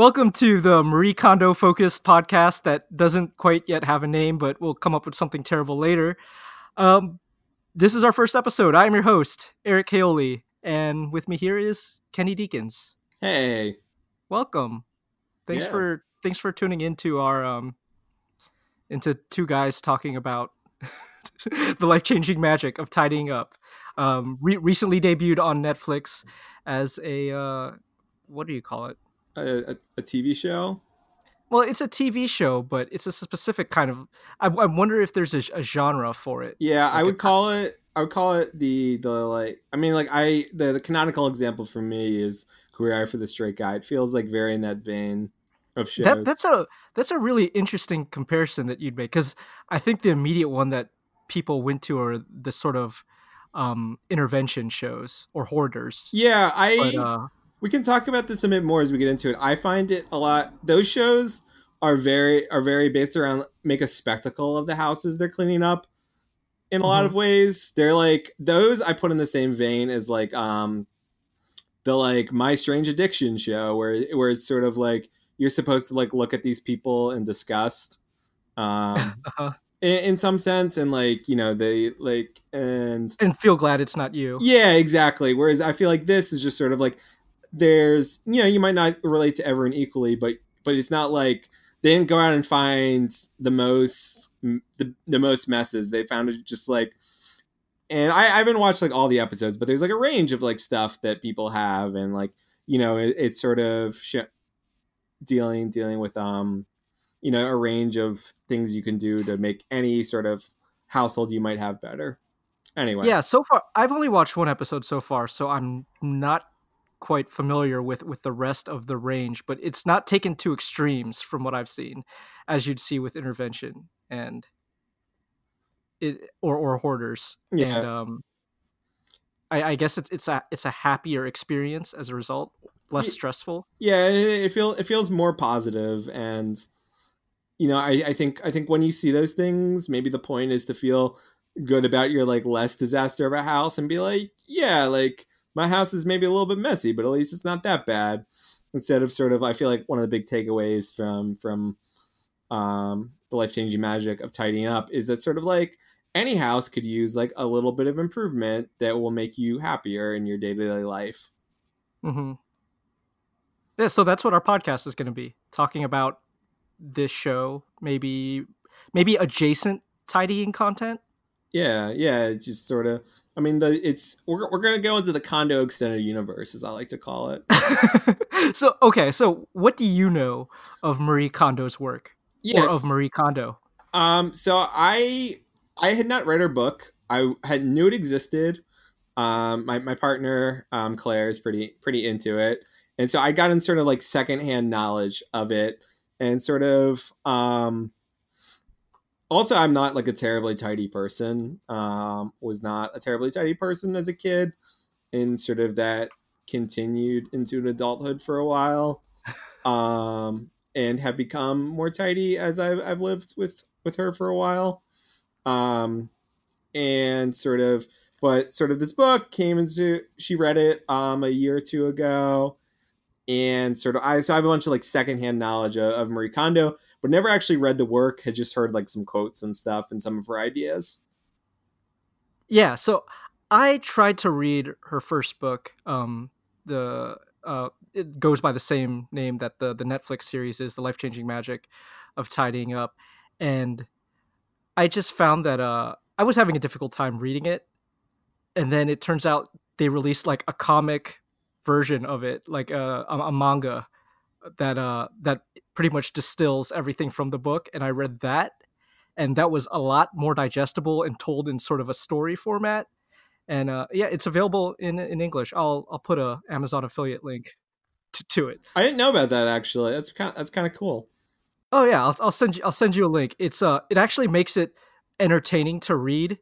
Welcome to the Marie Kondo focused podcast that doesn't quite yet have a name, but we'll come up with something terrible later. Um, this is our first episode. I am your host, Eric Kaoli, and with me here is Kenny Deacons. Hey, welcome. Thanks Yeah. for thanks for tuning into our um into two guys talking about the life changing magic of tidying up. Um, re- recently debuted on Netflix as a uh, what do you call it? A, a, a TV show. Well, it's a TV show, but it's a specific kind of. I, I wonder if there's a, a genre for it. Yeah, I Like a would call it. I would call it the the like. I mean, like I the, the canonical example for me is Queer Eye for the Straight Guy. It feels like very in that vein of shows. That that's a that's a really interesting comparison that you'd make because I think the immediate one that people went to are the sort of um, intervention shows or hoarders. yeah, I But uh, we can talk about this a bit more as we get into it. I find it a lot. Those shows are very are very based around make a spectacle of the houses they're cleaning up. In a lot Mhm. of ways, they're like those. I put in the same vein as like um, the like My Strange Addiction show, where where it's sort of like you're supposed to like look at these people in disgust, um, uh-huh. in, in some sense, and like you know they like and and feel glad it's not you. yeah, exactly. Whereas I feel like this is just sort of like there's you know you might not relate to everyone equally, but but it's not like they didn't go out and find the most the, the most messes. They found it just like and I, I haven't watched like all the episodes, but there's like a range of like stuff that people have and like you know it, it's sort of sh- dealing dealing with um you know a range of things you can do to make any sort of household you might have better. Anyway, Yeah, so far I've only watched one episode so far, so I'm not quite familiar with with the rest of the range, but it's not taken to extremes from what I've seen, as you'd see with intervention and it or or hoarders. Yeah. And um I, I guess it's it's a it's a happier experience as a result, less stressful. yeah it, it feel it feels more positive and you know I, I think i think when you see those things maybe the point is to feel good about your like less disaster of a house and be like yeah like my house is maybe a little bit messy but at least it's not that bad instead of sort of i feel like one of the big takeaways from from um the life-changing magic of tidying up is that sort of like any house could use like a little bit of improvement that will make you happier in your day-to-day life hmm Yeah, so that's what our podcast is going to be talking about this show, maybe maybe adjacent tidying content. Yeah, yeah, just sort of. I mean, the it's we're we're gonna go into the Kondo extended universe, as I like to call it. so okay, so what do you know of Marie Kondo's work Yes. or of Marie Kondo? Um. So I I had not read her book. I had knew it existed. Um. My my partner um Claire is pretty pretty into it, and so I got in sort of like secondhand knowledge of it, and sort of um. Also, I'm not like a terribly tidy person. Um, was not a terribly tidy person as a kid, and sort of that continued into an adulthood for a while, um, and have become more tidy as I've I've lived with with her for a while, um, and sort of. But sort of this book came into she read it um a year or two ago, and sort of I so I have a bunch of like secondhand knowledge of, of Marie Kondo, but never actually read the work. Had just heard like some quotes and stuff and some of her ideas. Yeah, so I tried to read her first book. Um, the uh, it goes by the same name that the the Netflix series is, the life changing magic of tidying up, and I just found that uh, I was having a difficult time reading it, and then it turns out they released like a comic version of it, like uh, a, a manga that uh that pretty much distills everything from the book, and I read that, and that was a lot more digestible and told in sort of a story format. And uh, yeah, it's available in in English. I'll I'll put a Amazon affiliate link to, to it. I didn't know about that actually. That's kind of, that's kind of cool. Oh yeah, I'll, I'll send you I'll send you a link. It's uh it actually makes it entertaining to read,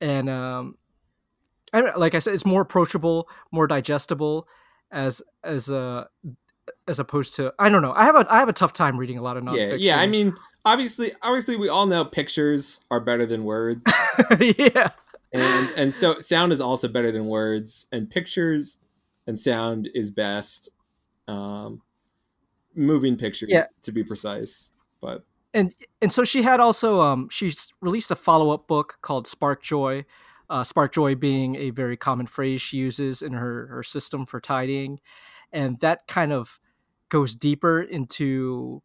and um, I like I said, it's more approachable, more digestible, as as uh as opposed to I don't know. I have a I have a tough time reading a lot of nonfiction. yeah. yeah. I mean, obviously, obviously, we all know pictures are better than words, yeah. and and so sound is also better than words, and pictures and sound is best. Um, moving pictures, Yeah. to be precise. But and and so she had also um she's released a follow-up book called spark joy uh, spark joy being a very common phrase she uses in her her system for tidying and that kind of goes deeper into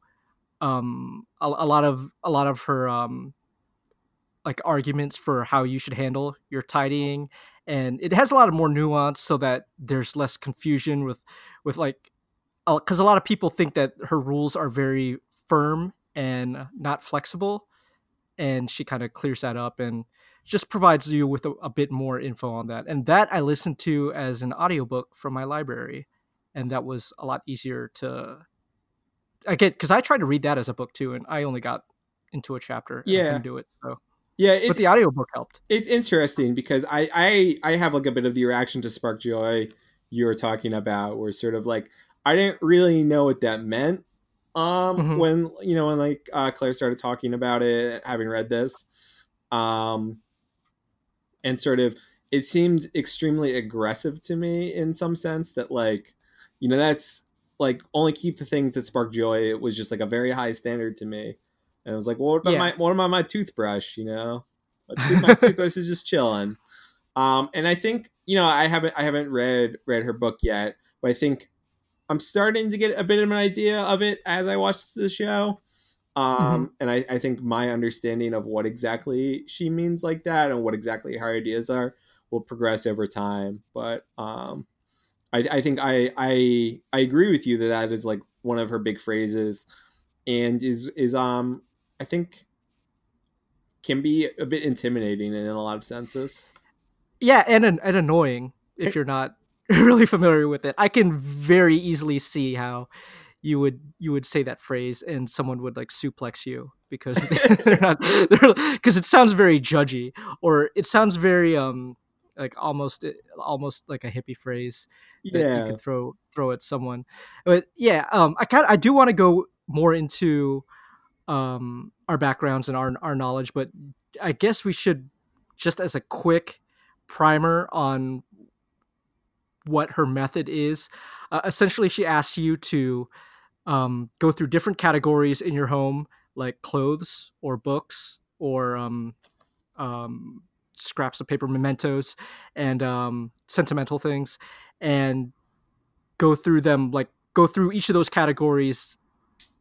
um a, a lot of a lot of her um like arguments for how you should handle your tidying and it has a lot of more nuance so that there's less confusion with with like because a lot of people think that her rules are very firm and not flexible and she kind of clears that up and just provides you with a, a, bit more info on that and that i listened to as an audiobook from my library and that was a lot easier to i get because i tried to read that as a book too and i only got into a chapter Yeah. Couldn't do it so yeah, it's, but the audiobook helped it's interesting because I, I I have like a bit of the reaction to Spark Joy you were talking about, where sort of like I didn't really know what that meant. Um, Mhm. when you know when like uh, Claire started talking about it, having read this, um, and sort of it seemed extremely aggressive to me in some sense that like you know that's like only keep the things that spark joy. It was just like a very high standard to me, and I was like, well, what about Yeah. my what about my toothbrush? You know, my, tooth- my toothbrush is just chilling. Um, and I think you know I haven't I haven't read read her book yet, but I think I'm starting to get a bit of an idea of it as I watch the show. Um, and I, I think my understanding of what exactly she means like that and what exactly her ideas are will progress over time. But um, I, I think I, I I agree with you that that is like one of her big phrases, and is is um I think can be a bit intimidating in a lot of senses. yeah and and annoying if you're not really familiar with it i can very easily see how you would you would say that phrase and someone would like suplex you because they're not because it sounds very judgy or it sounds very um like almost almost like a hippie phrase that you Yeah, could throw throw at someone. But yeah um i kind i do want to go more into um our backgrounds and our our knowledge but i guess we should just as a quick primer on what her method is uh, essentially she asks you to um, go through different categories in your home like clothes or books or um, um, scraps of paper mementos and um, sentimental things and go through them like go through each of those categories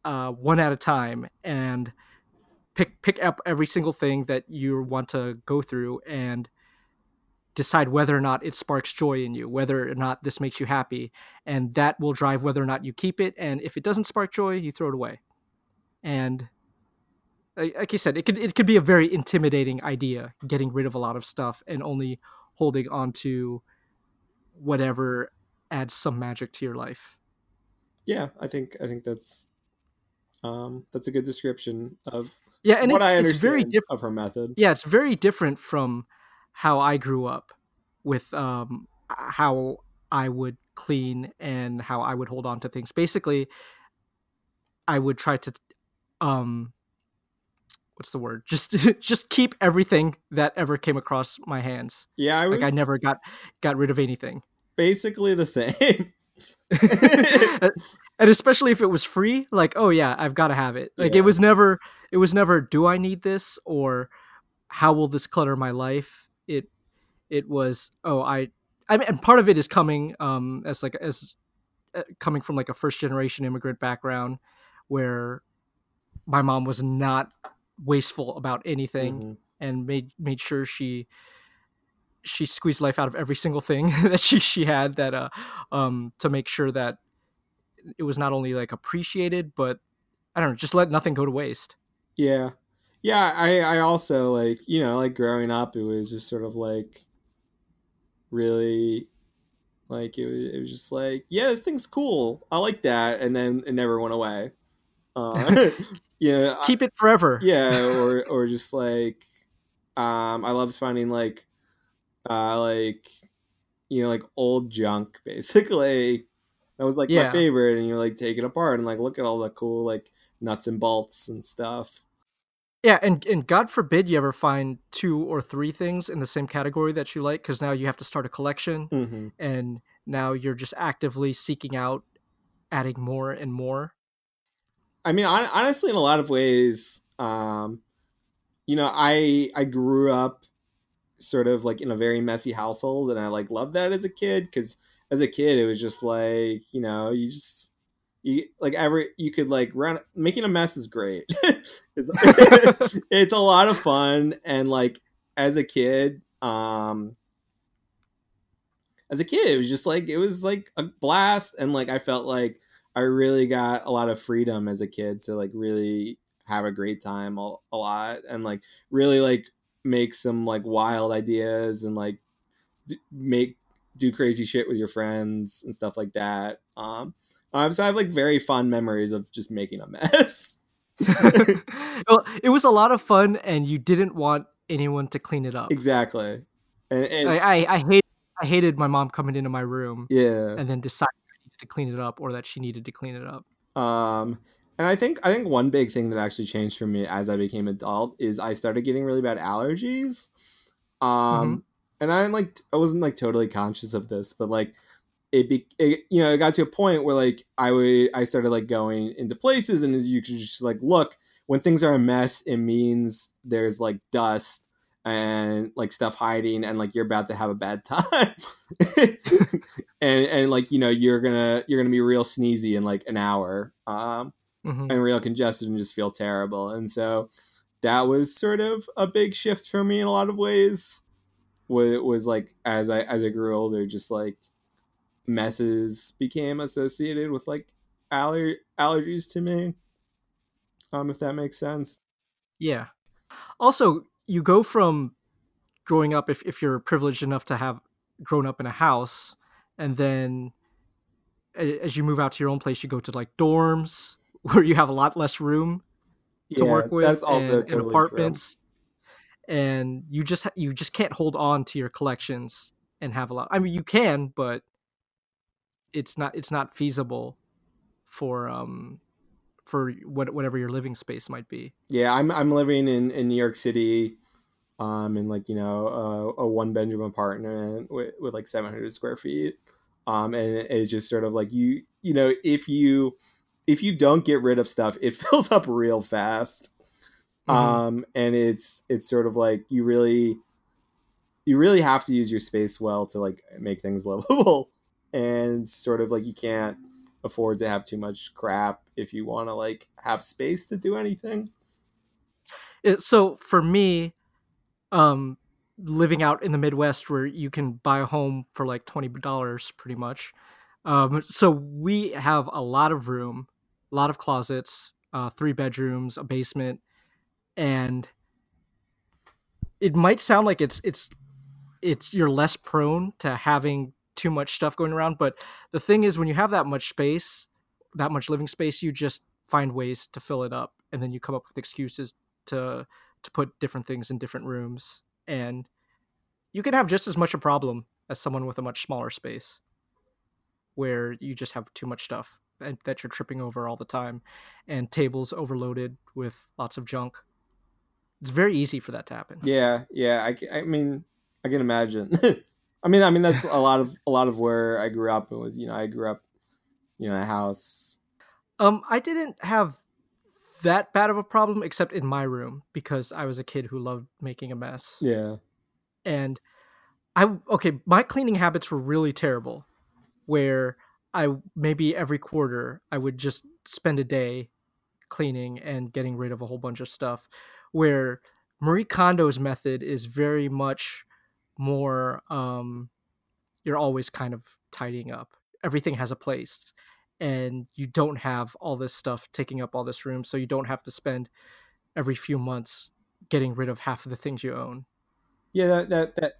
uh, one at a time and pick pick up every single thing that you want to go through and decide whether or not it sparks joy in you whether or not this makes you happy. And that will drive whether or not you keep it. And if it doesn't spark joy you throw it away. And like you said it could it could be a very intimidating idea getting rid of a lot of stuff and only holding on to whatever adds some magic to your life yeah. I think I think that's um that's a good description of yeah and what it- I it's understand very different of her method. yeah it's very different from how i grew up with um how i would clean and how i would hold on to things basically i would try to um what's the word? Just just keep everything that ever came across my hands. Yeah, I was like i never got got rid of anything. basically the same. and especially if it was free like oh yeah i've got to have it. Like Yeah. it was never it was never do i need this? or how will this clutter my life? It it was oh i i mean and part of it is coming um as like as uh, coming from like a first generation immigrant background where my mom was not wasteful about anything Mhm. and made made sure she she squeezed life out of every single thing that she she had that uh um to make sure that it was not only like appreciated but I don't know just let nothing go to waste. Yeah. Yeah, I I also like, you know, like growing up it was just sort of like really like it was, it was just like, yeah, this thing's cool. I like that and then it never went away. Uh yeah, I- Keep it forever. yeah, or or just like um I loved finding like uh like you know like old junk basically. That was like my favorite and you're like take it apart and like look at all the cool like nuts and bolts and stuff. Yeah, and and God forbid you ever find two or three things in the same category that you like because now you have to start a collection hmm and now you're just actively seeking out adding more and more I mean, honestly, in a lot of ways, um, you know, I I grew up sort of like in a very messy household, and I like loved that as a kid because as a kid it was just like you know you just you like every you could like run making a mess is great. it's, it's a lot of fun, and like as a kid, um, as a kid, it was just like it was like a blast, and like I felt like I really got a lot of freedom as a kid to like really have a great time a, a lot and like really like make some like wild ideas and like make do crazy shit with your friends and stuff like that. Um, um so I have like very fond memories of just making a mess. well, it was a lot of fun, and you didn't want anyone to clean it up. Exactly. And, and I, I, I hate I hated my mom coming into my room. Yeah. And then deciding to clean it up or that she needed to clean it up. Um, and I think I think one big thing that actually changed for me as I became adult is I started getting really bad allergies. Um, mm-hmm. and I like I wasn't like totally conscious of this, but like it, be, it you know it got to a point where like I would I started like going into places and as you could just like look when things are a mess, it means there's like dust and like stuff hiding and like you're about to have a bad time. And and like you know you're gonna you're gonna be real sneezy in like an hour um mm-hmm. and real congested and just feel terrible. And so that was sort of a big shift for me in a lot of ways. Was, was like as i as i grew older just like messes became associated with like aller- allergies to me um if that makes sense. Yeah. Also you go from growing up if, if you're privileged enough to have grown up in a house and then as you move out to your own place you go to like dorms where you have a lot less room to yeah, work with that's also and, totally and apartments true. and you just you just can't hold on to your collections and have a lot i mean you can but it's not it's not feasible for um for what whatever your living space might be. Yeah, I'm I'm living in in New York City, um, in like you know a, a one bedroom apartment with, with like 700 square feet, um, and it's just sort of like you you know if you if you don't get rid of stuff, it fills up real fast. Mm-hmm. Um, and it's it's sort of like you really you really have to use your space well to like make things livable and sort of like you can't afford to have too much crap if you want to like have space to do anything. It, so for me, um, living out in the Midwest where you can buy a home for like twenty dollars, pretty much. Um, so we have a lot of room, a lot of closets, uh, three bedrooms, a basement, and it might sound like it's it's it's you're less prone to having too much stuff going around. But the thing is, when you have that much space, that much living space, you just find ways to fill it up, and then you come up with excuses to to put different things in different rooms, and you can have just as much a problem as someone with a much smaller space, where you just have too much stuff that you're tripping over all the time, and tables overloaded with lots of junk. It's very easy for that to happen. Yeah, yeah. I, I mean, I can imagine. I mean, I mean that's a lot of a lot of where I grew up. It was you know I grew up, you know, a house. Um, I didn't have that bad of a problem except in my room because I was a kid who loved making a mess. Yeah. And I okay, my cleaning habits were really terrible. Where I maybe every quarter I would just spend a day cleaning and getting rid of a whole bunch of stuff. Where Marie Kondo's method is very much more um you're always kind of tidying up everything has a place and you don't have all this stuff taking up all this room so you don't have to spend every few months getting rid of half of the things you own. Yeah that that, that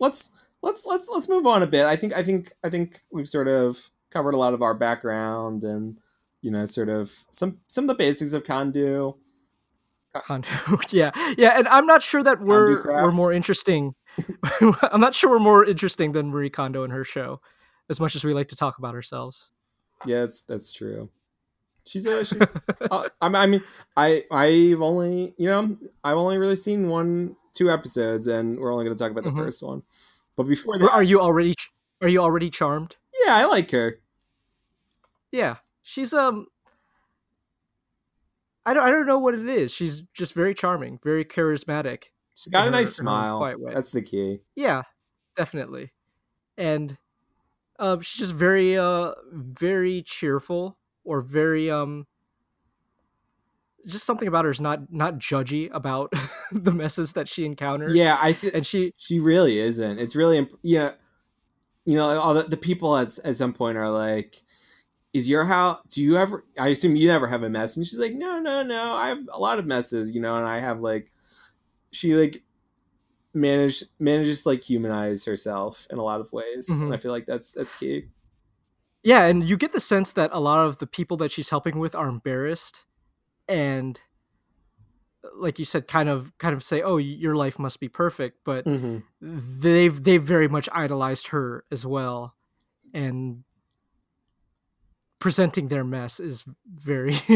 let's let's let's let's move on a bit. I think i think i think we've sort of covered a lot of our background and you know sort of some some of the basics of Kondo uh, Kondo, yeah, yeah, and I'm not sure that we're we're more interesting. I'm not sure we're more interesting than Marie Kondo and her show, as much as we like to talk about ourselves. Yeah, that's that's true. She's a. She, uh, I mean, I I've only you know I've only really seen one two episodes, and we're only going to talk about the mm-hmm. first one. But before that, are you already are you already charmed? Yeah, I like her. Yeah, she's um. I don't I don't know what it is. She's just very charming, very charismatic. She's got a her- nice in her own smile. quiet way. That's the key. Yeah, definitely. And um, she's just very uh very cheerful or very um just something about her is not not judgy about the messes that she encounters. Yeah, I think And she she really isn't. It's really imp- yeah. You know, all the, the people at at some point are like, "Is your house? Do you ever? I assume you never have a mess." And she's like, "No, no, no. I have a lot of messes, you know, and I have like." She like manage manages to like humanize herself in a lot of ways, Mhm. and I feel like that's that's key. Yeah, and you get the sense that a lot of the people that she's helping with are embarrassed and like you said kind of kind of say, "Oh, your life must be perfect," but Mm-hmm. they've they've very much idolized her as well and presenting their mess is very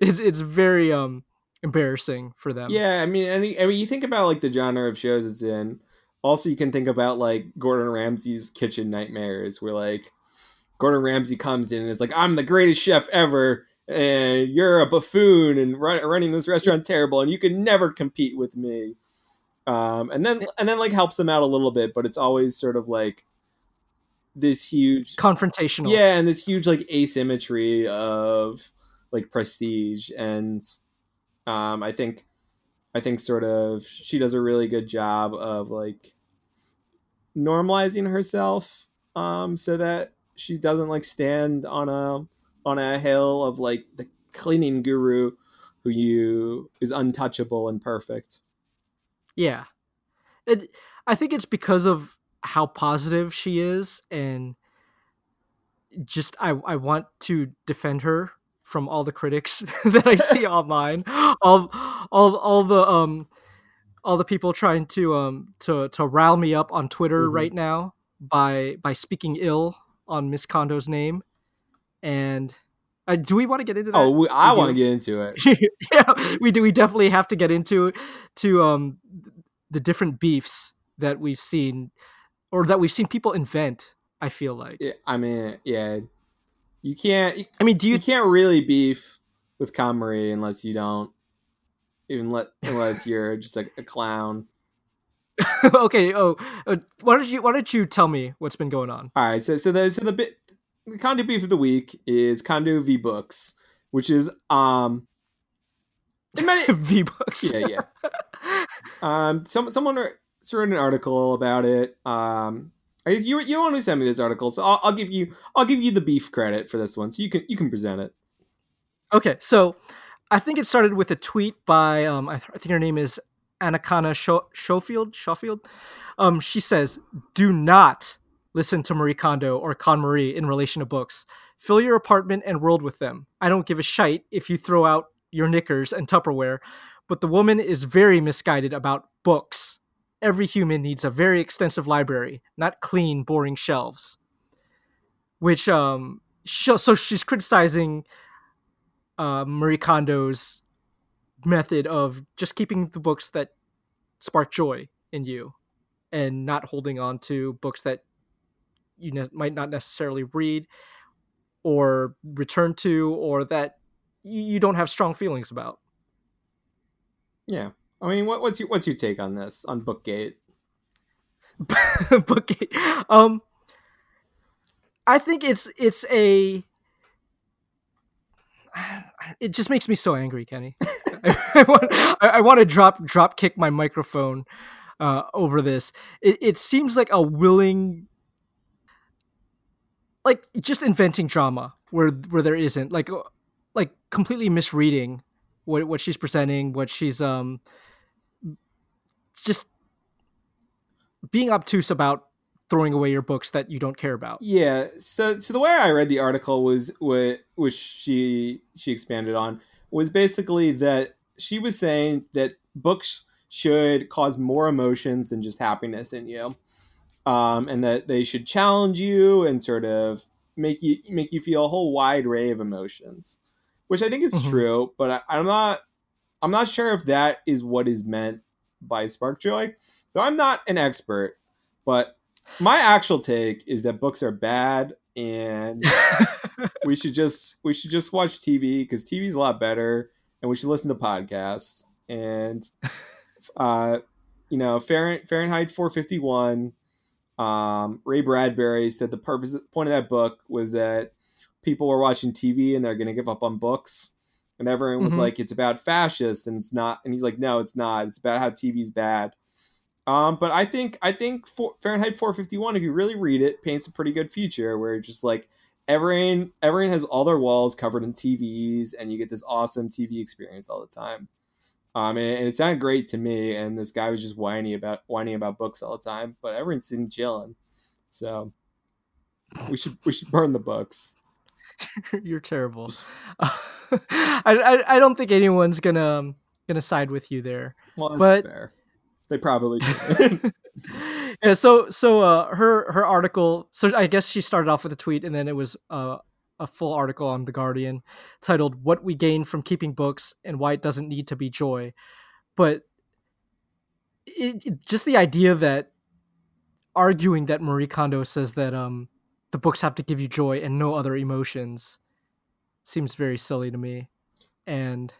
it's it's very um embarrassing for them. Yeah, I mean, any, I mean, you think about like the genre of shows it's in. Also, you can think about like Gordon Ramsay's Kitchen Nightmares, where like Gordon Ramsay comes in and is like, "I'm the greatest chef ever, and you're a buffoon and run, running this restaurant terrible, and you can never compete with me." Um, and then and then like helps them out a little bit, but it's always sort of like this huge confrontational. yeah and this huge like asymmetry of like prestige and um i think i think sort of she does a really good job of like normalizing herself um so that she doesn't like stand on a on a hill of like the cleaning guru who you is untouchable and perfect Yeah. It I think it's because of how positive she is and just I I want to defend her from all the critics that I see online. All all all the um all the people trying to um to to rile me up on Twitter Mhm. right now by by speaking ill on Miss Kondo's name. And uh, do we want to get into that? oh we, i want to get into it yeah, we do. We definitely have to get into to um the different beefs that we've seen, or that we've seen people invent. I feel like. Yeah, i mean yeah you can't you, I mean, do you you? can't really beef with KonMari unless you don't even let unless you're just like a clown. okay. Oh, uh, why don't you? Why don't you tell me what's been going on? All right, so so the so the bit the Kondo beef of the week is Kondo v Books, which is um many v Books. yeah yeah um some someone wrote wrote an article about it um. You you want to send me this article, so I'll, I'll give you I'll give you the beef credit for this one, so you can you can present it. Okay, so I think it started with a tweet by um, I, th- I think her name is Anakana Sho- Schofield. Schofield. Um, she says, "Do not listen to Marie Kondo or KonMari in relation to books. Fill your apartment and world with them. I don't give a shite if you throw out your knickers and Tupperware, but the woman is very misguided about books. Every human needs a very extensive library, not clean, boring shelves." Which um, sh- so she's criticizing uh, Marie Kondo's method of just keeping the books that spark joy in you and not holding on to books that you ne- might not necessarily read or return to or that you, you don't have strong feelings about. Yeah, I mean, what, what's your what's your take on this on Bookgate? Bookgate. um I think it's it's a it just makes me so angry, Kenny. I, want, I, I want to drop drop kick my microphone uh, over this. It, it seems like a willing, like just inventing drama where where there isn't, like like completely misreading what what she's presenting, what she's um just being obtuse about throwing away your books that you don't care about. Yeah. So so the way I read the article was what which she she expanded on was basically that she was saying that books should cause more emotions than just happiness in you. Um, and that they should challenge you and sort of make you make you feel a whole wide array of emotions, which I think is Mhm. true. But I, I'm not I'm not sure if that is what is meant by spark joy. Though I'm not an expert, but my actual take is that books are bad and we should just we should just watch TV because TV's a lot better and we should listen to podcasts. And uh, you know, Fahrenheit 451. Um, Ray Bradbury said the purpose point of that book was that people were watching TV and they're going to give up on books. And everyone was mm-hmm. like, "It's about fascists," and it's not. And he's like, "No, it's not. It's about how TV's bad." Um, but I think I think for, Fahrenheit 451, if you really read it, paints a pretty good future where just like everyone everyone has all their walls covered in TVs, and you get this awesome TV experience all the time. Um, and, and, it sounded great to me. And this guy was just whining about whining about books all the time, but everyone's sitting chilling. So we should we should burn the books. You're terrible. Uh, I, I I don't think anyone's gonna um, gonna side with you there. Well, but fair. They probably yeah. So so uh, her her article. So I guess she started off with a tweet, and then it was uh, a full article on the Guardian titled "What We Gain from Keeping Books and Why It Doesn't Need to Be Joy," but it, it, just the idea that arguing that Marie Kondo says that um the books have to give you joy and no other emotions seems very silly to me, and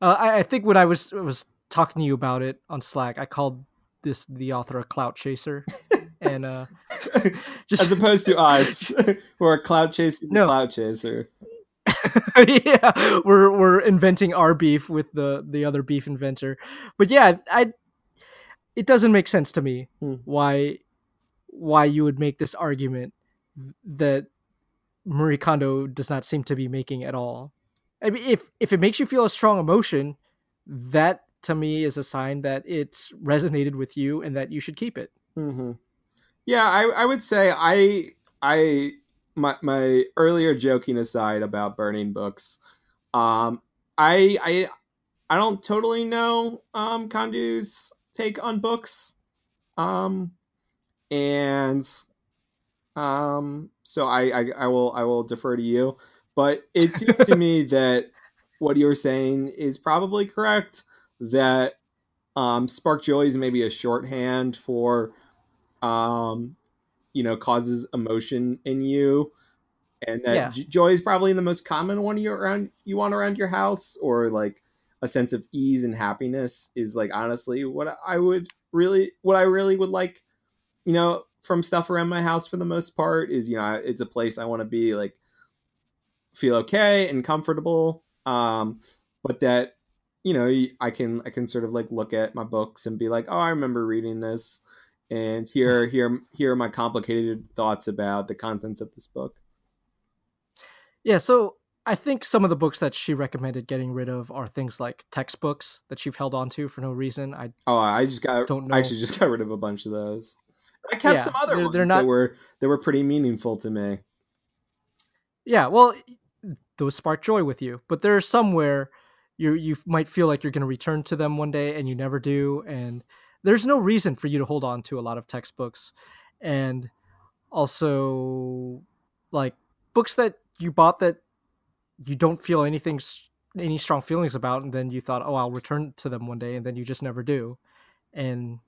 uh, I, I think when I was was talking to you about it on Slack, I called this the author a clout chaser. and uh just as opposed to us who are cloud chasing no. cloud chaser yeah we're we're inventing our beef with the the other beef inventor but yeah i it doesn't make sense to me hmm. why why you would make this argument that Marie Kondo does not seem to be making at all. I mean, if if it makes you feel a strong emotion, that to me is a sign that it's resonated with you and that you should keep it. Mm-hmm. Yeah, I, I would say I I my my earlier joking aside about burning books, um, I I I don't totally know um Kondo's take on books, um, and um, so I, I I will I will defer to you, but it seems to me that what you're saying is probably correct. That um, spark joy is maybe a shorthand for um, you know, causes emotion in you, and that yeah. joy is probably the most common one you around you want around your house, or like a sense of ease and happiness is like honestly what I would really what I really would like, you know, from stuff around my house for the most part is you know it's a place I want to be like feel okay and comfortable um but that you know i can i can sort of like look at my books and be like oh i remember reading this and here here here are my complicated thoughts about the contents of this book yeah so i think some of the books that she recommended getting rid of are things like textbooks that you've held on to for no reason i oh i just got don't know. i actually just got rid of a bunch of those i kept yeah, some other they're, ones they're not... that were that were pretty meaningful to me. Yeah well those spark joy with you but there's somewhere you you might feel like you're going to return to them one day and you never do and there's no reason for you to hold on to a lot of textbooks. And also like books that you bought that you don't feel anything any strong feelings about and then you thought oh i'll return to them one day and then you just never do. And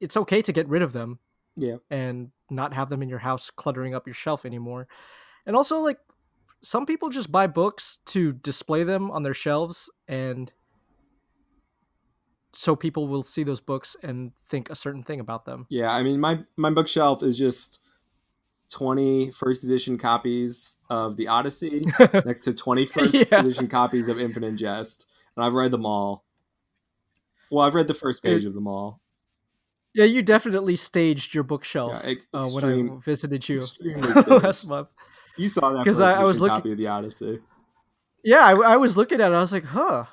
it's okay to get rid of them yeah and not have them in your house cluttering up your shelf anymore and also like some people just buy books to display them on their shelves and so people will see those books and think a certain thing about them. Yeah, I mean my my bookshelf is just 20 first edition copies of the Odyssey next to 20 first yeah. edition copies of Infinite Jest, and I've read them all. Well, I've read the first page it, of them all. Yeah, you definitely staged your bookshelf yeah, ex- uh, when I visited you last month. You saw that because I, I, was looking copy of the Odyssey. Yeah, I, I was looking at it. I was like, "Huh,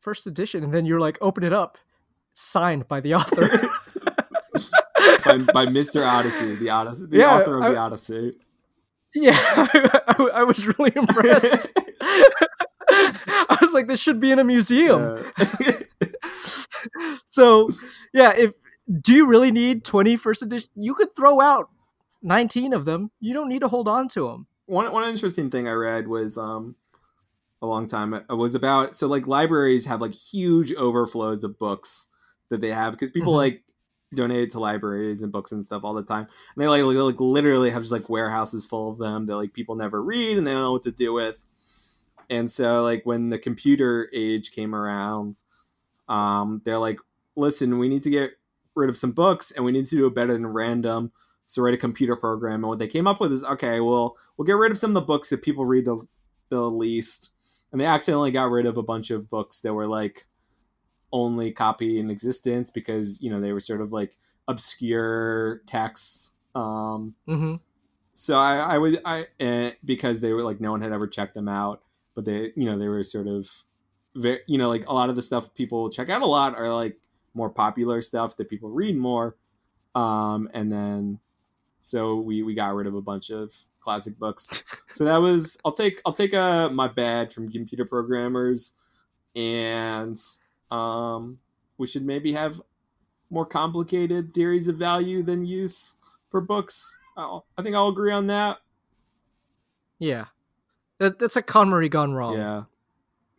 first edition, and then you're like, open it up, signed by the author. by, by, Mr. Odyssey, the Odyssey, the yeah, author of I, the Odyssey. Yeah, I, I was really impressed. I was like, this should be in a museum. Yeah. so, yeah, if do you really need 21st edition? You could throw out 19 of them. You don't need to hold on to them. One one interesting thing I read was um a long time it was about so like libraries have like huge overflows of books that they have because people mm-hmm. like donate to libraries and books and stuff all the time and they like, like literally have just like warehouses full of them that like people never read and they don't know what to do with and so like when the computer age came around, um, they're like, listen, we need to get rid of some books and we need to do it better than random. So write a computer program. And what they came up with is okay, well, we'll get rid of some of the books that people read the the least. And they accidentally got rid of a bunch of books that were like only copy in existence because you know they were sort of like obscure texts. Um, mm-hmm. So I, I would I eh, because they were like no one had ever checked them out, but they you know they were sort of very you know like a lot of the stuff people check out a lot are like more popular stuff that people read more, um, and then so we we got rid of a bunch of classic books. so that was I'll take I'll take a my bad from computer programmers, and um, we should maybe have more complicated theories of value than use for books. I'll, I think I'll agree on that. Yeah, that, that's a KonMari gone wrong. Yeah,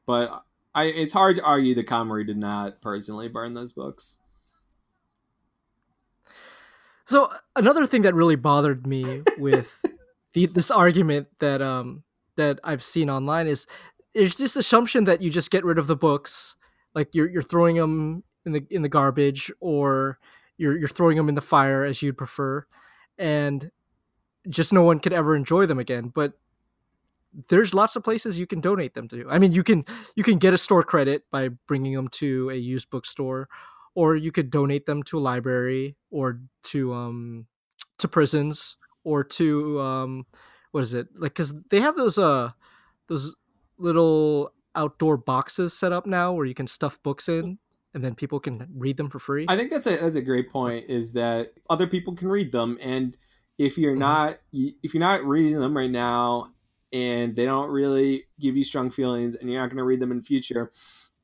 but I it's hard to argue that KonMari did not personally burn those books. So another thing that really bothered me with the, this argument that um that I've seen online is there's this assumption that you just get rid of the books, like you're you're throwing them in the in the garbage or you're you're throwing them in the fire as you'd prefer, and just no one could ever enjoy them again. But there's lots of places you can donate them to. I mean, you can you can get a store credit by bringing them to a used bookstore, or you could donate them to a library or to um to prisons or to um what is it like because they have those uh those little outdoor boxes set up now where you can stuff books in and then people can read them for free I think that's a that's a great point. Is that other people can read them, and if you're Mhm. not if you're not reading them right now, and they don't really give you strong feelings, and you're not going to read them in future,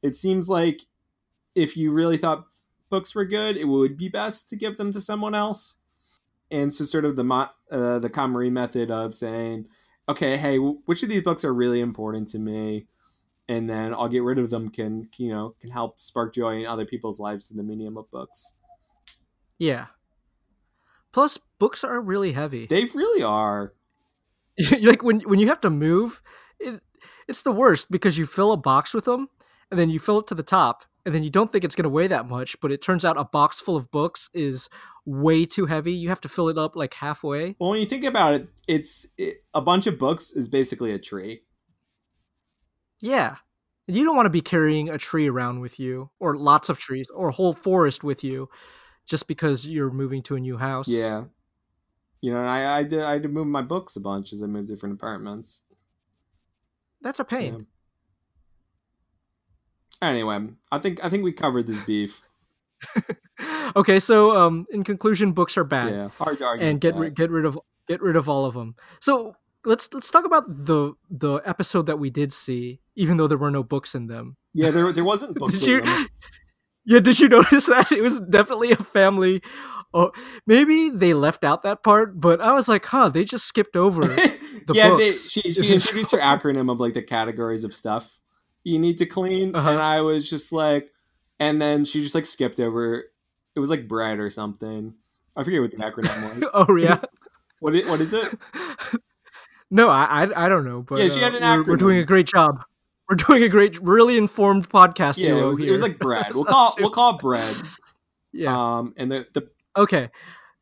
it seems like if you really thought books were good, it would be best to give them to someone else. And so, sort of the mo- uh, the KonMari method of saying, okay, hey, which of these books are really important to me? And then I'll get rid of them. Can you know can help spark joy in other people's lives through the medium of books. yeah plus books are really heavy They really are. like when when you have to move it it's the worst because you fill a box with them and then you fill it to the top and then you don't think it's going to weigh that much but it turns out a box full of books is way too heavy you have to fill it up like halfway Well, when you think about it, it's it, a bunch of books is basically a tree. yeah and you don't want to be carrying a tree around with you or lots of trees or a whole forest with you just because you're moving to a new house Yeah. You know, I I did I had to move my books a bunch as I moved different apartments. that's a pain Yeah. Anyway, I think I think we covered this beef. okay so um in conclusion books are bad Yeah, hard to argue. and get rid get rid of get rid of all of them. So let's let's talk about the the episode that we did see, even though there were no books in them. Yeah, there there wasn't books. did in you? them. Yeah, did you notice that it was definitely a family? Oh, maybe they left out that part, but I was like, huh, they just skipped over. the yeah, they, she she introduced her acronym of like the categories of stuff you need to clean, Uh-huh. and I was just like, and then she just like skipped over. It was like bread or something. I forget what the acronym was. oh yeah. What is, what is it? no, I, I I don't know, but Yeah, she uh, had an we're, we're doing a great job. We're doing a great, really informed podcast Yeah, it was, it was like bread. We'll call we'll call it bread. yeah. Um, and the the okay.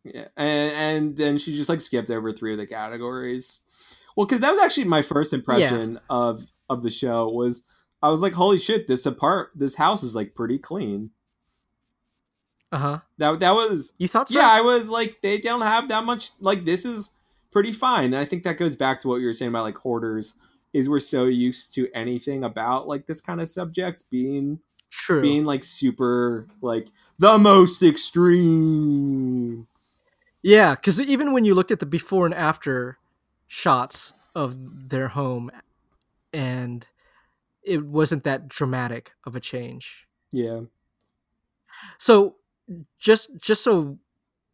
Yeah, and, and then she just like skipped over three of the categories. Well, because that was actually my first impression of of the show was I was like, holy shit, this apart this house is like pretty clean. Uh huh. That that was You thought so? yeah. I was like, they don't have that much. Like this is pretty fine. And I think that goes back to what you were saying about like hoarders. Is we're so used to anything about like this kind of subject being True. being like super like the most extreme. Yeah, because even when you looked at the before and after shots of their home, and it wasn't that dramatic of a change. Yeah. So just just so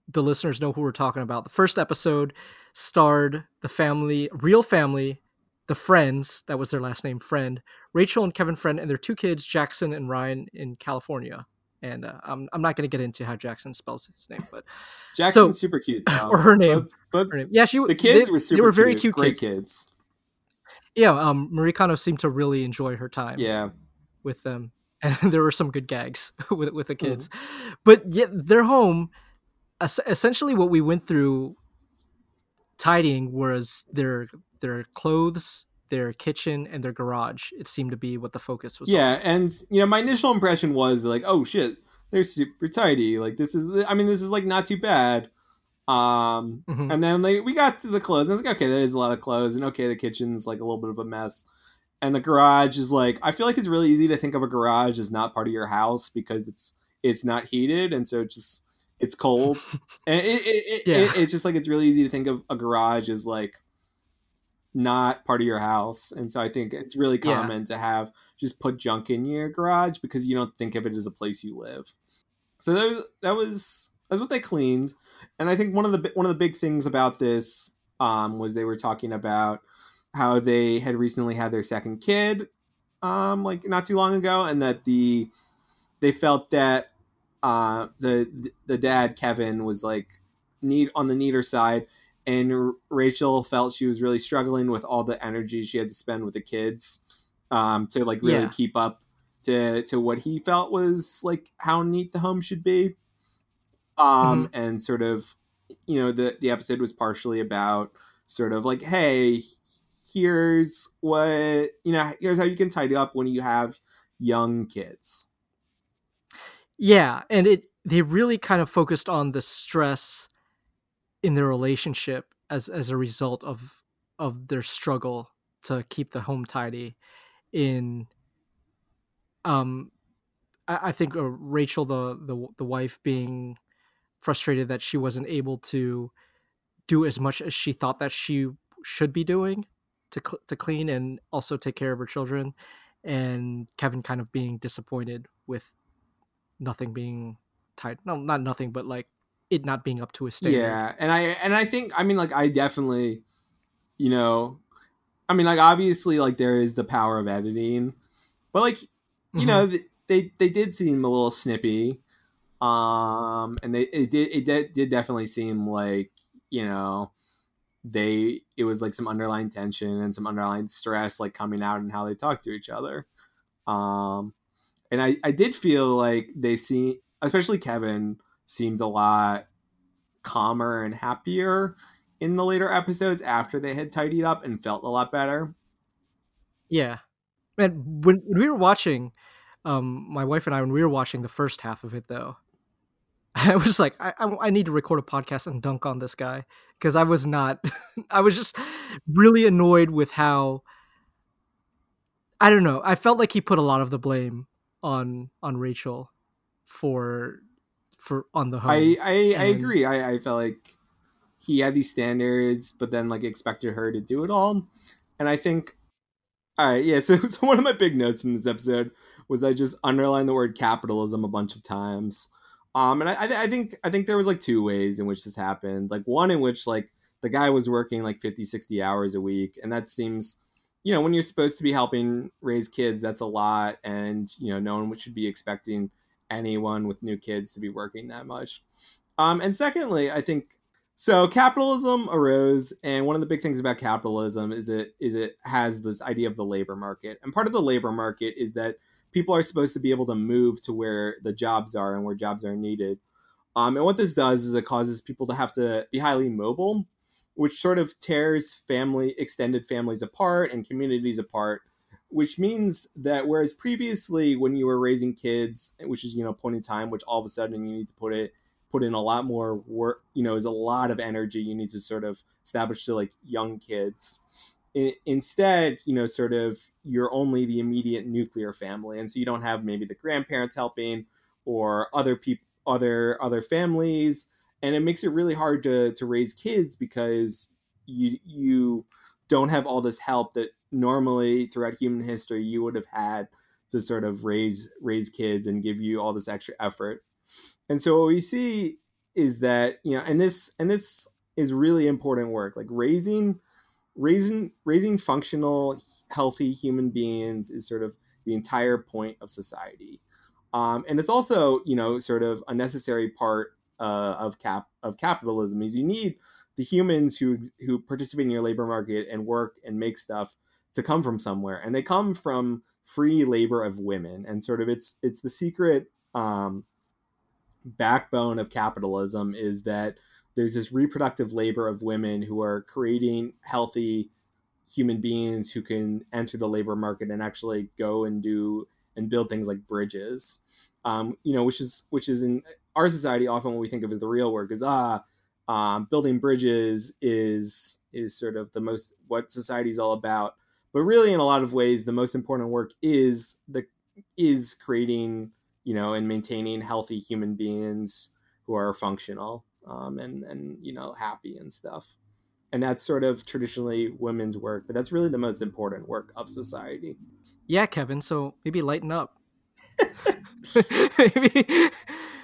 the listeners know who we're talking about, the first episode starred the family, real family, the Friends. That was their last name, Friend. Rachel and Kevin Friend, and their two kids, Jackson and Ryan, in California. And uh, I'm I'm not going to get into how Jackson spells his name, but Jackson's So- super cute. or her name. But, but her name- yeah, she the kids they, were super they were very cute. cute Great kids. kids. yeah, um, Marie Kondo seemed to really enjoy her time. Yeah, with them, and there were some good gags with with the kids. Mm. But yet, their home, essentially, what we went through tidying was their their clothes, their kitchen, and their garage. It seemed to be what the focus was. Yeah, on. and you know, my initial impression was like, oh shit, they're super tidy. Like this is, I mean, this is like not too bad. Um, mm-hmm. and then like we got to the clothes, and I was like, okay, there's a lot of clothes, and okay, the kitchen's like a little bit of a mess, and the garage is like, I feel like it's really easy to think of a garage as not part of your house because it's it's not heated, and so it just it's cold, and it, it, it, yeah. it, it's just like it's really easy to think of a garage as like not part of your house, and so I think it's really common yeah. to have just put junk in your garage because you don't think of it as a place you live. So that was, that was that's what they cleaned, and I think one of the one of the big things about this um, was they were talking about how they had recently had their second kid, um, like not too long ago, and that the they felt that uh, the the dad Kevin was like need on the neater side, and Rachel felt she was really struggling with all the energy she had to spend with the kids um, to like really yeah. keep up to to what he felt was like how neat the home should be um mm-hmm. and sort of you know the the episode was partially about sort of like hey here's what you know here's how you can tidy up when you have young kids yeah and it they really kind of focused on the stress in their relationship as as a result of of their struggle to keep the home tidy in um i, I think uh, rachel the, the the wife being frustrated that she wasn't able to do as much as she thought that she should be doing to cl- to clean and also take care of her children and Kevin kind of being disappointed with nothing being tied no not nothing but like it not being up to a standard. Yeah, and I and I think I mean like I definitely you know I mean like obviously like there is the power of editing but like you mm-hmm. know they they did seem a little snippy um, and they it did it did, did definitely seem like you know they it was like some underlying tension and some underlying stress like coming out and how they talk to each other. Um, and I I did feel like they see especially Kevin seemed a lot calmer and happier in the later episodes after they had tidied up and felt a lot better. Yeah. And when, when we were watching, um, my wife and I, when we were watching the first half of it, though, I was like, I, I, I need to record a podcast and dunk on this guy because I was not, I was just really annoyed with how, I don't know, I felt like he put a lot of the blame on on Rachel for for on the home. I I, and, I agree. I, I felt like he had these standards, but then like expected her to do it all, and I think, all right, yeah. So so one of my big notes from this episode was I just underlined the word capitalism a bunch of times. Um, and I, I think I think there was like two ways in which this happened. Like one in which like the guy was working like 50, 60 hours a week, and that seems, you know, when you're supposed to be helping raise kids, that's a lot, and you know, no one should be expecting anyone with new kids to be working that much. Um, and secondly, I think so. Capitalism arose, and one of the big things about capitalism is it is it has this idea of the labor market, and part of the labor market is that people are supposed to be able to move to where the jobs are and where jobs are needed. Um, and what this does is it causes people to have to be highly mobile, which sort of tears family, extended families apart and communities apart. Which means that whereas previously, when you were raising kids, which is you know point in time, which all of a sudden you need to put it put in a lot more work, you know, is a lot of energy you need to sort of establish to like young kids. Instead, you know, sort of you're only the immediate nuclear family, and so you don't have maybe the grandparents helping or other people, other other families, and it makes it really hard to to raise kids because you you don't have all this help that normally throughout human history you would have had to sort of raise raise kids and give you all this extra effort. And so what we see is that you know, and this and this is really important work, like raising raising raising functional healthy human beings is sort of the entire point of society um, and it's also you know sort of a necessary part uh, of cap of capitalism is you need the humans who who participate in your labor market and work and make stuff to come from somewhere, and they come from free labor of women, and sort of it's it's the secret um, backbone of capitalism is that there's this reproductive labor of women who are creating healthy human beings who can enter the labor market and actually go and do and build things like bridges. Um, you know which is which is in our society often what we think of as the real work is ah um, building bridges is is sort of the most what society is all about but really in a lot of ways the most important work is the is creating you know and maintaining healthy human beings who are functional um, and and you know happy and stuff. And that's sort of traditionally women's work but that's really the most important work of society. Yeah kevin so maybe lighten up. Maybe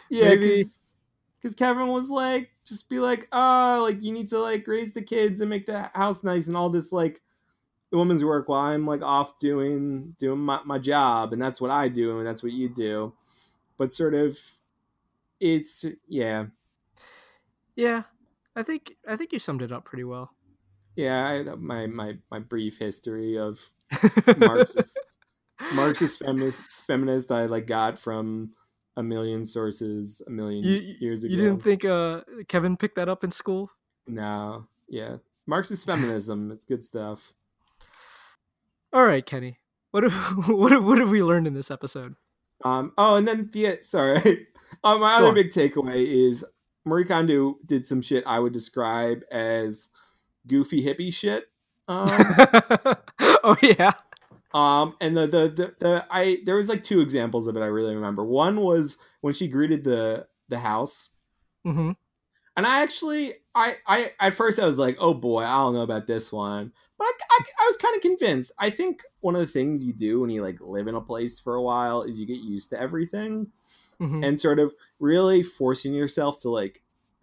yeah because kevin was like just be like oh like you need to like raise the kids and make the house nice and all this like woman's work while i'm like off doing doing my, my job and that's what i do and that's what you do. But sort of it's yeah. Yeah i think i think you summed it up pretty well. Yeah I, my my my brief history of marxist marxist feminist feminist i like got from a million sources a million you, years ago you didn't think uh kevin picked that up in school? No yeah. Marxist feminism it's good stuff all right kenny what have, what have, what have we learned in this episode um, oh, and then yeah. sorry, uh, my other big takeaway is Marie Kondo did some shit I would describe as goofy hippie shit. Um, oh yeah. Um, and the, the the the I there was like two examples of it I really remember. One was when she greeted the the house. Mm-hmm. And I actually, I, I, at first I was like, oh boy, I don't know about this one, but I, I, I was kind of convinced. I think one of the things you do when you like live in a place for a while is you get used to everything, Mhm. and sort of really forcing yourself to like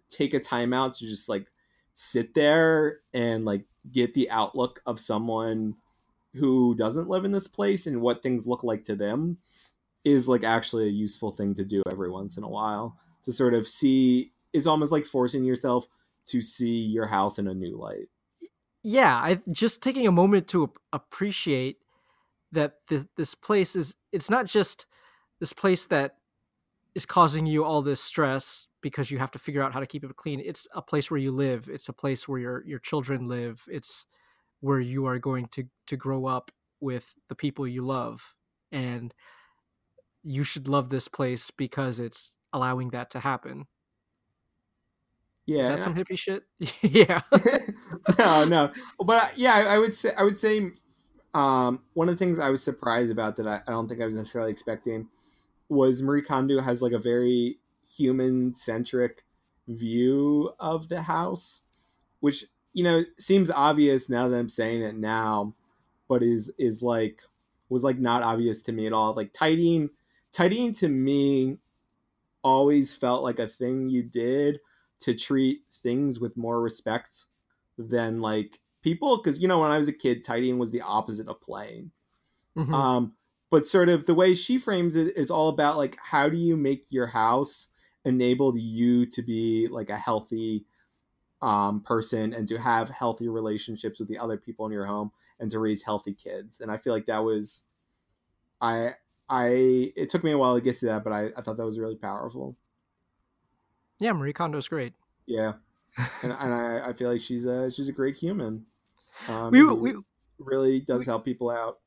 take a time out to just like sit there and like get the outlook of someone who doesn't live in this place and what things look like to them is like actually a useful thing to do every once in a while to sort of see it's almost like forcing yourself to see your house in a new light. Yeah i just taking a moment to appreciate that this this place is it's not just this place that is causing you all this stress because you have to figure out how to keep it clean. It's a place where you live. It's a place where your your children live. It's where you are going to to grow up with the people you love. And you should love this place because it's allowing that to happen yeah is that some hippie shit yeah no, no. But uh, yeah, I, I would say I would say um, one of the things I was surprised about that I, I don't think I was necessarily expecting was Marie Kondo has like a very human centric view of the house, which you know seems obvious now that I'm saying it now, but is is like was like not obvious to me at all. Like tidying, tidying to me always felt like a thing you did to treat things with more respect than like people because you know when i was a kid tidying was the opposite of playing. Mhm. um but sort of the way she frames it is all about like how do you make your house enable you to be like a healthy um person and to have healthy relationships with the other people in your home and to raise healthy kids? And i feel like that was i i it took me a while to get to that but i, I thought that was really powerful yeah marie kondo's great. Yeah. And, and I, I feel like she's a she's a great human. Um, We- we- really does we- help people out.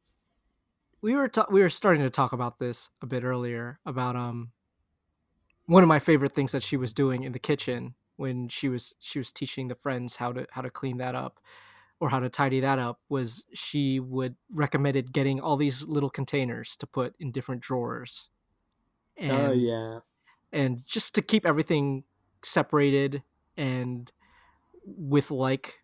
We were ta- we were starting to talk about this a bit earlier about um one of my favorite things that she was doing in the kitchen when she was she was teaching the friends how to how to clean that up or how to tidy that up was she would recommended getting all these little containers to put in different drawers. And oh yeah and just to keep everything separated and with like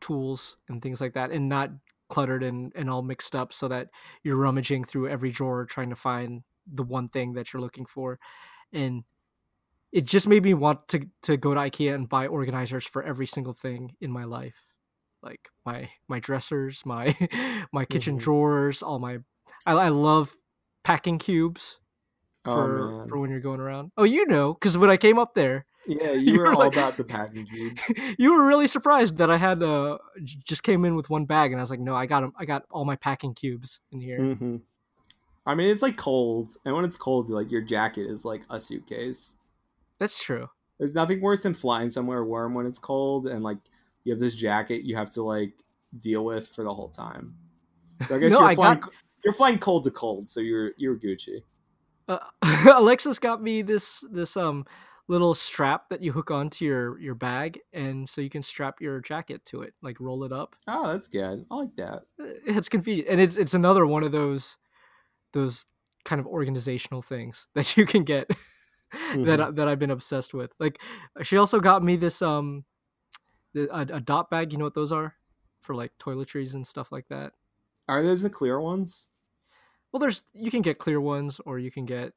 tools and things like that and not cluttered and, and all mixed up so that you're rummaging through every drawer trying to find the one thing that you're looking for. And it just made me want to to go to ikea and buy organizers for every single thing in my life. Like my my dressers my my kitchen Mhm. drawers all my I, I love packing cubes for man for when you're going around. Oh, you know, because when I came up there, Yeah, you, You were were all like- about the packing cubes. you were really surprised that I had uh just came in with one bag, and I was like, no, I got 'em- I got all my packing cubes in here. hmm I mean, it's like cold, and when it's cold, like your jacket is like a suitcase. That's true. There's nothing worse than flying somewhere warm when it's cold, and like you have this jacket you have to like deal with for the whole time. So I guess No, you're I flying. got- You're flying cold to cold, so you're you're Gucci. Uh, Alexis got me this this um little strap that you hook onto your your bag, and so you can strap your jacket to it, like roll it up. Oh, that's good. I like that. Uh, It's convenient, and it's it's another one of those those kind of organizational things that you can get that Mhm. I- that I've been obsessed with. Like she also got me this um the, a, a dot bag. You know what those are for like toiletries and stuff like that. Are those the clear ones? Well, there's you can get clear ones or you can get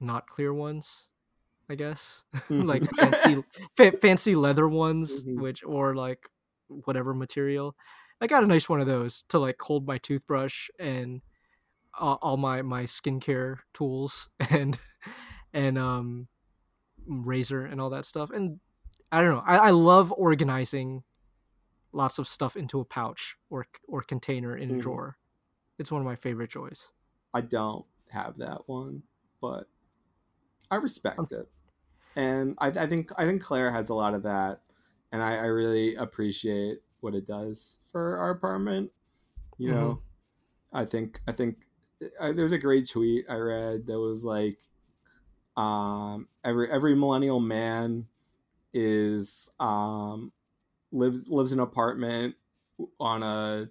not clear ones, I guess. like fancy fa- fancy leather ones Mhm. which or like whatever material. I got a nice one of those to like hold my toothbrush and all, all my my skincare tools and and um razor and all that stuff. And I don't know. I, I love organizing lots of stuff into a pouch or or container in a Mhm. drawer. It's one of my favorite joys. I don't have that one, but I respect Um, it, and I, I think I think Claire has a lot of that, and I, I really appreciate what it does for our apartment. You Mm-hmm. know, I think I think I, there was a great tweet I read that was like, um, every every millennial man is um lives lives in an apartment on a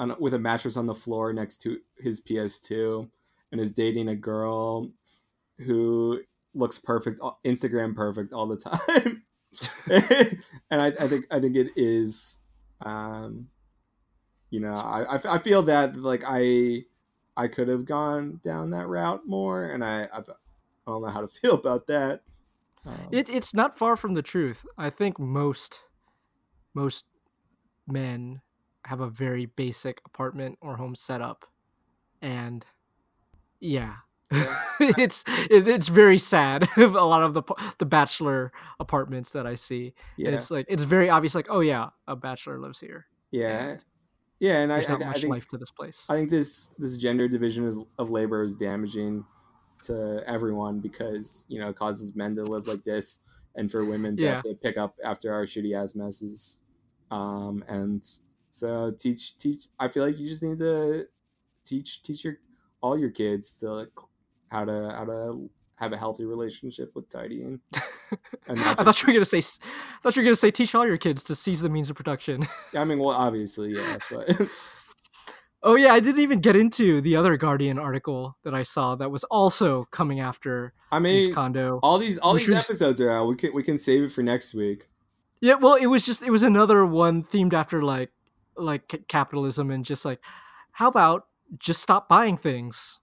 on with a mattress on the floor next to his PS2 and is dating a girl who looks perfect Instagram perfect all the time and I, I think I think it is um you know I, I, feel that like I I could have gone down that route more and I I've, I don't know how to feel about that um, It, it's not far from the truth. I think most most men have a very basic apartment or home setup, and yeah, Yeah. it's it, it's very sad. a lot of the the bachelor apartments that I see, yeah and it's like it's very obvious. Like, oh yeah, a bachelor lives here. yeah yeah and I, I, not I much think life to this place. I think this this gender division is, of labor is damaging to everyone because you know it causes men to live like this and for women to have to pick up after our shitty ass messes. Um, and so teach teach. I feel like you just need to teach teach your all your kids to like, how to how to have a healthy relationship with tidying. And I thought you were gonna say. I thought you were gonna say teach all your kids to seize the means of production. I mean, well, obviously, yeah, but Oh yeah, I didn't even get into the other Guardian article that I saw that was also coming after I mean, Kondo. all these all these was- episodes are out. We can we can save it for next week. Yeah, well, it was just it was another one themed after like like ca- capitalism and just like how about just stop buying things?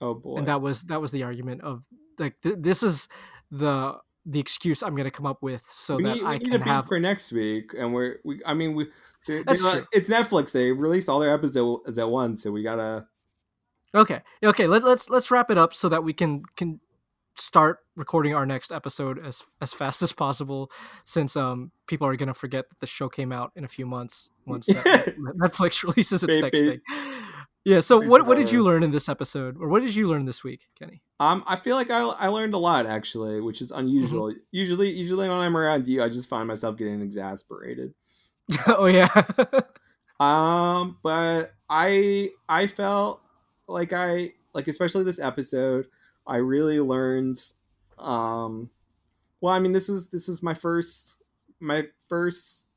Oh boy. And that was that was the argument of like th- this is the the excuse I'm going to come up with so we that need, I need can have for next week, and we're we. I mean, we. They're, That's they're true. it's Netflix. They released all their episodes at once, so we gotta. Okay. Okay, let's let's let's wrap it up so that we can can start recording our next episode as as fast as possible since um people are going to forget that the show came out in a few months once Net- Netflix releases its next thing. Yeah, so what what did you learn in this episode or what did you learn this week, Kenny? Um, I feel like I I learned a lot actually, which is unusual. Mm-hmm. Usually, usually when I'm around you, I just find myself getting exasperated. oh yeah. Um, but I I felt like I like especially this episode, I really learned um well, I mean this was this was my first my first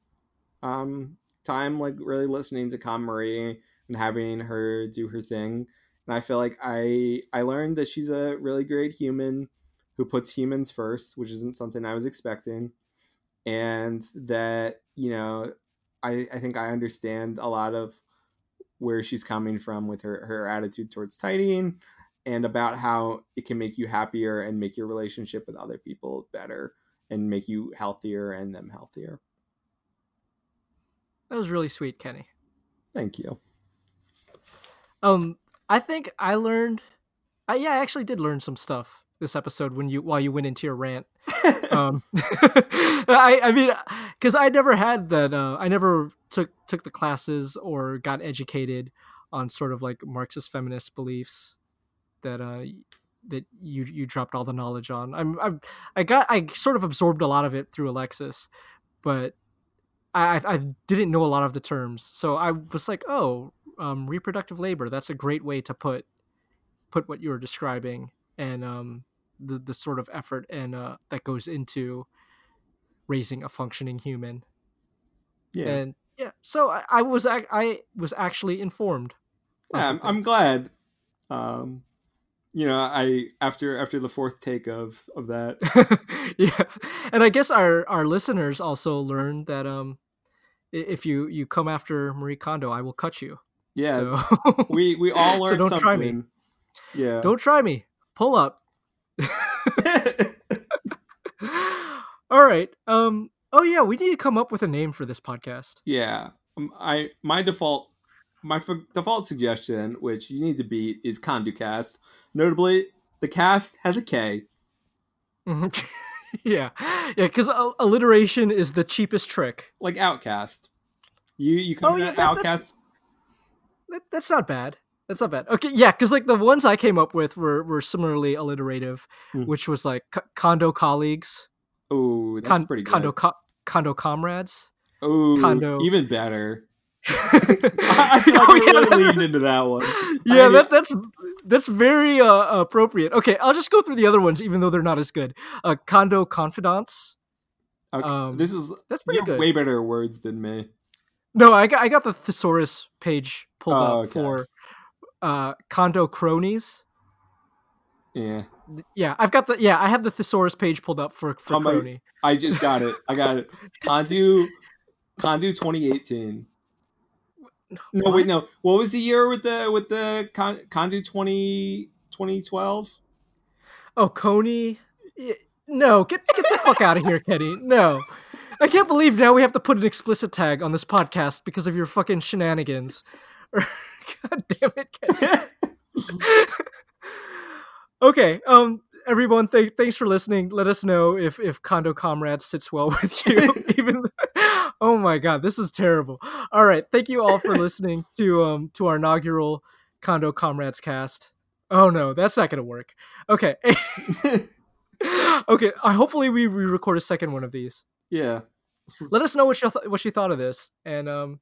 um time like really listening to KonMari and having her do her thing. And I feel like I I learned that she's a really great human who puts humans first, which isn't something I was expecting. And that, you know, I, I think I understand a lot of where she's coming from with her, her attitude towards tidying and about how it can make you happier and make your relationship with other people better and make you healthier and them healthier. that was really sweet, Kenny. Thank you. Um I think I learned I yeah, I actually did learn some stuff this episode when you while you went into your rant. um, I I mean, because I never had that. Uh, I never took took the classes or got educated on sort of like Marxist feminist beliefs that uh that you you dropped all the knowledge on. I'm I'm I got I sort of absorbed a lot of it through Alexis, but I I didn't know a lot of the terms. So I was like, oh, um, reproductive labor. That's a great way to put put what you were describing and um the the sort of effort and uh that goes into raising a functioning human. Yeah. And yeah, so I, I was I, I was actually informed. yeah, I'm, I'm glad. Um, you know, I after after the fourth take of of that, yeah, and I guess our our listeners also learned that um, if you you come after Marie Kondo, I will cut you. yeah, so we we all so learned don't something. try me. Yeah. Don't try me. Pull up. All right. Um. Oh yeah, we need to come up with a name for this podcast. yeah. Um, I my default my f- default suggestion, which you need to beat, is ConduCast. Notably, the cast has a K. Mhm. yeah, yeah, because alliteration is the cheapest trick. like Outcast. You you come Oh, yeah, that that's- Outcast. That, that's not bad. That's not bad. Okay, yeah, because like the ones I came up with were were similarly alliterative, Hmm. which was like co- condo colleagues, Oh, that's con- pretty good. condo co- condo comrades. oh, condo- even better. I feel like Oh, we yeah. really leaned into that one. yeah, I- that, that's that's very uh, appropriate. Okay, I'll just go through the other ones, even though they're not as good. Uh, condo confidants. Okay, um, this is That's pretty good. way better words than me. No, I got I got the thesaurus page pulled Oh, up okay. for uh, condo cronies. Yeah, Yeah, I've got the yeah I have the thesaurus page pulled up for for How crony. I just got it. I got it. Condo Condo 2018. No, wait, no. What was the year with the with the Con, Condu 20 2012? Oh, Kony. No, get get the fuck out of here, Kenny. No. I can't believe now we have to put an explicit tag on this podcast because of your fucking shenanigans. God damn it, Kenny. okay, um everyone th- thanks for listening. Let us know if if Condo Comrades sits well with you even Oh my god, this is terrible. All right, thank you all for listening to um to our inaugural Condo Comrades cast. Oh no, that's not going to work. Okay. okay, uh, hopefully we, we record a second one of these. yeah. Let us know what you th- what you thought of this and um